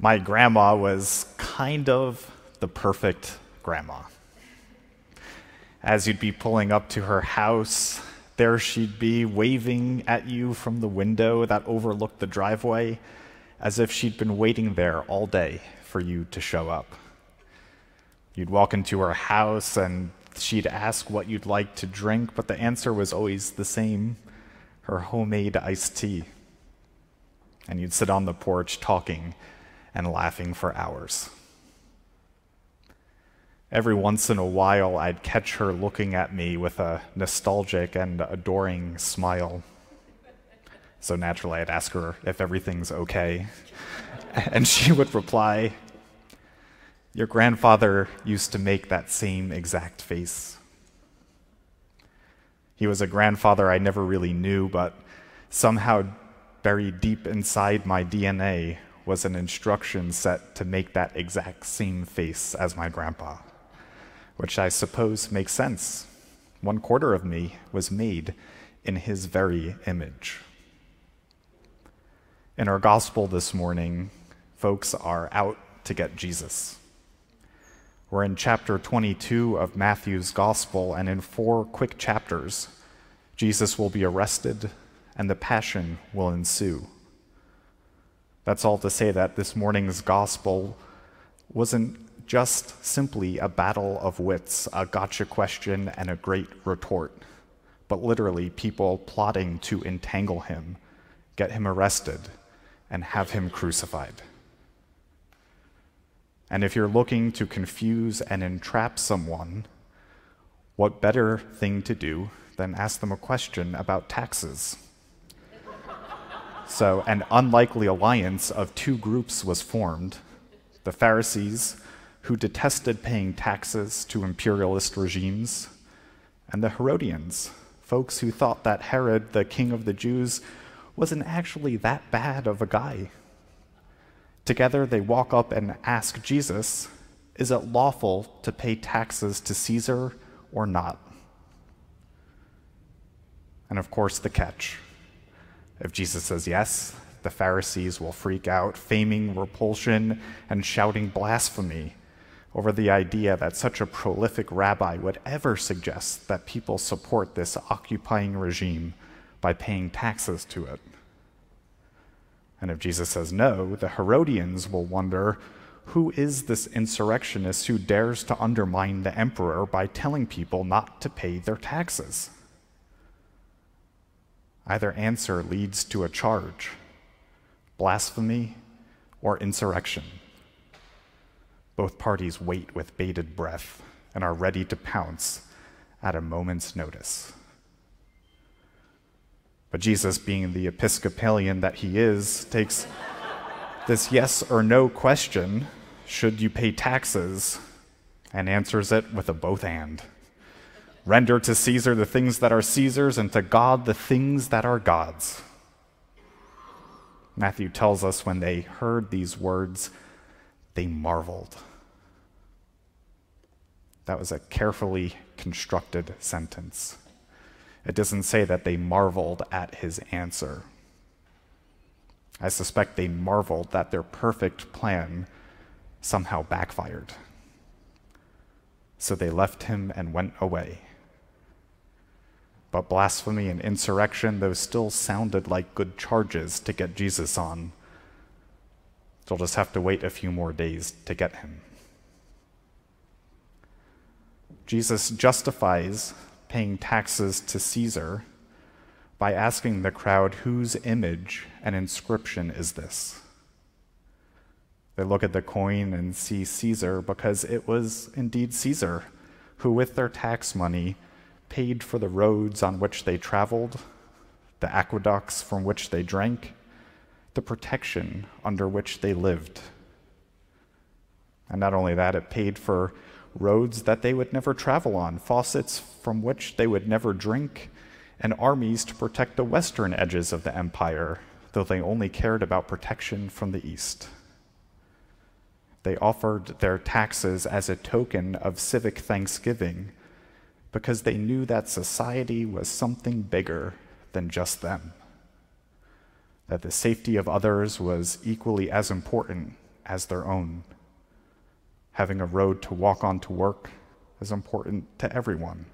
My grandma was kind of the perfect grandma. As you'd be pulling up to her house, there she'd be waving at you from the window that overlooked the driveway as if she'd been waiting there all day for you to show up. You'd walk into her house and she'd ask what you'd like to drink, but the answer was always the same her homemade iced tea. And you'd sit on the porch talking and laughing for hours. Every once in a while, I'd catch her looking at me with a nostalgic and adoring smile. So naturally, I'd ask her if everything's okay. And she would reply, Your grandfather used to make that same exact face. He was a grandfather I never really knew, but somehow buried deep inside my DNA was an instruction set to make that exact same face as my grandpa, which I suppose makes sense. One quarter of me was made in his very image. In our gospel this morning, folks are out to get Jesus. We're in chapter 22 of Matthew's gospel, and in four quick chapters, Jesus will be arrested and the passion will ensue. That's all to say that this morning's gospel wasn't just simply a battle of wits, a gotcha question, and a great retort, but literally people plotting to entangle him, get him arrested, and have him crucified. And if you're looking to confuse and entrap someone, what better thing to do than ask them a question about taxes? So, an unlikely alliance of two groups was formed the Pharisees, who detested paying taxes to imperialist regimes, and the Herodians, folks who thought that Herod, the king of the Jews, wasn't actually that bad of a guy. Together, they walk up and ask Jesus, Is it lawful to pay taxes to Caesar or not? And of course, the catch. If Jesus says yes, the Pharisees will freak out, feigning repulsion and shouting blasphemy over the idea that such a prolific rabbi would ever suggest that people support this occupying regime by paying taxes to it. And if Jesus says no, the Herodians will wonder who is this insurrectionist who dares to undermine the emperor by telling people not to pay their taxes? Either answer leads to a charge blasphemy or insurrection. Both parties wait with bated breath and are ready to pounce at a moment's notice. But Jesus, being the Episcopalian that he is, takes this yes or no question should you pay taxes and answers it with a both and. Render to Caesar the things that are Caesar's, and to God the things that are God's. Matthew tells us when they heard these words, they marveled. That was a carefully constructed sentence. It doesn't say that they marveled at his answer. I suspect they marveled that their perfect plan somehow backfired. So they left him and went away. But blasphemy and insurrection, those still sounded like good charges to get Jesus on. They'll just have to wait a few more days to get him. Jesus justifies paying taxes to Caesar by asking the crowd whose image and inscription is this? They look at the coin and see Caesar because it was indeed Caesar who, with their tax money, paid for the roads on which they traveled, the aqueducts from which they drank, the protection under which they lived. And not only that, it paid for roads that they would never travel on, faucets from which they would never drink, and armies to protect the western edges of the empire, though they only cared about protection from the east. They offered their taxes as a token of civic thanksgiving because they knew that society was something bigger than just them. That the safety of others was equally as important as their own. Having a road to walk on to work is important to everyone,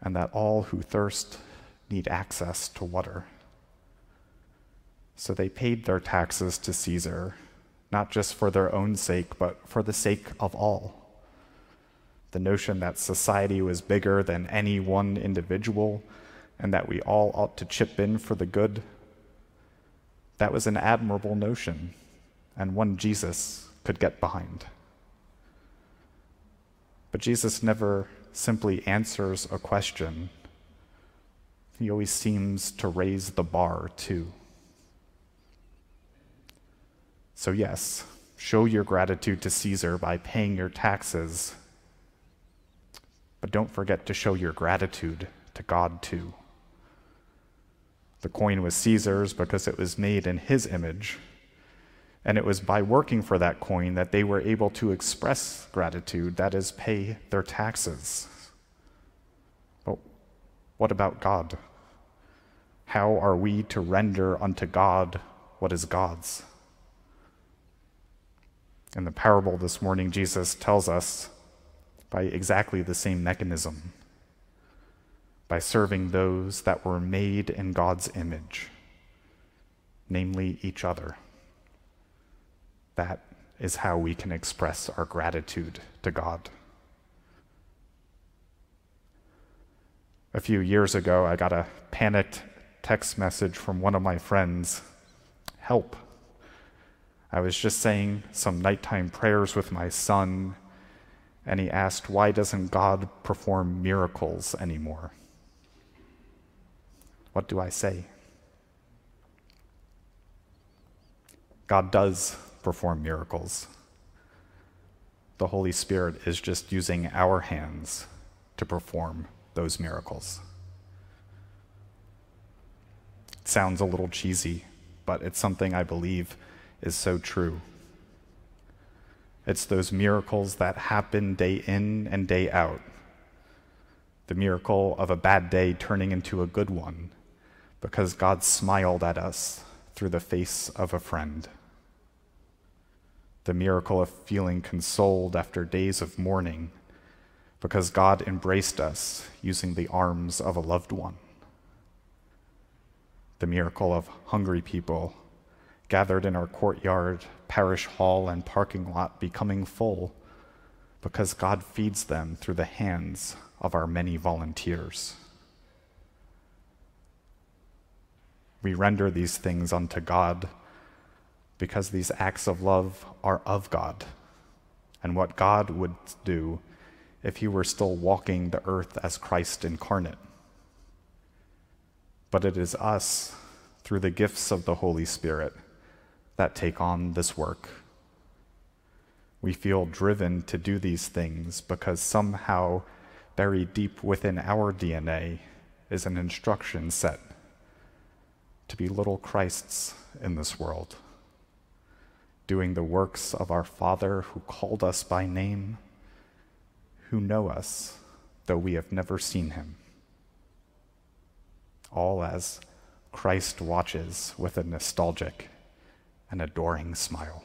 and that all who thirst need access to water. So they paid their taxes to Caesar, not just for their own sake, but for the sake of all. The notion that society was bigger than any one individual and that we all ought to chip in for the good, that was an admirable notion and one Jesus could get behind. But Jesus never simply answers a question, he always seems to raise the bar too. So, yes, show your gratitude to Caesar by paying your taxes, but don't forget to show your gratitude to God too. The coin was Caesar's because it was made in his image. And it was by working for that coin that they were able to express gratitude, that is, pay their taxes. But what about God? How are we to render unto God what is God's? In the parable this morning, Jesus tells us by exactly the same mechanism by serving those that were made in God's image, namely each other. That is how we can express our gratitude to God. A few years ago, I got a panicked text message from one of my friends Help. I was just saying some nighttime prayers with my son, and he asked, Why doesn't God perform miracles anymore? What do I say? God does perform miracles. The Holy Spirit is just using our hands to perform those miracles. It sounds a little cheesy, but it's something I believe is so true. It's those miracles that happen day in and day out. The miracle of a bad day turning into a good one because God smiled at us through the face of a friend. The miracle of feeling consoled after days of mourning because God embraced us using the arms of a loved one. The miracle of hungry people gathered in our courtyard, parish hall, and parking lot becoming full because God feeds them through the hands of our many volunteers. We render these things unto God because these acts of love are of God and what God would do if he were still walking the earth as Christ incarnate. But it is us, through the gifts of the Holy Spirit, that take on this work. We feel driven to do these things because somehow, buried deep within our DNA, is an instruction set to be little Christs in this world, doing the works of our Father who called us by name, who know us, though we have never seen him. All as Christ watches with a nostalgic and adoring smile.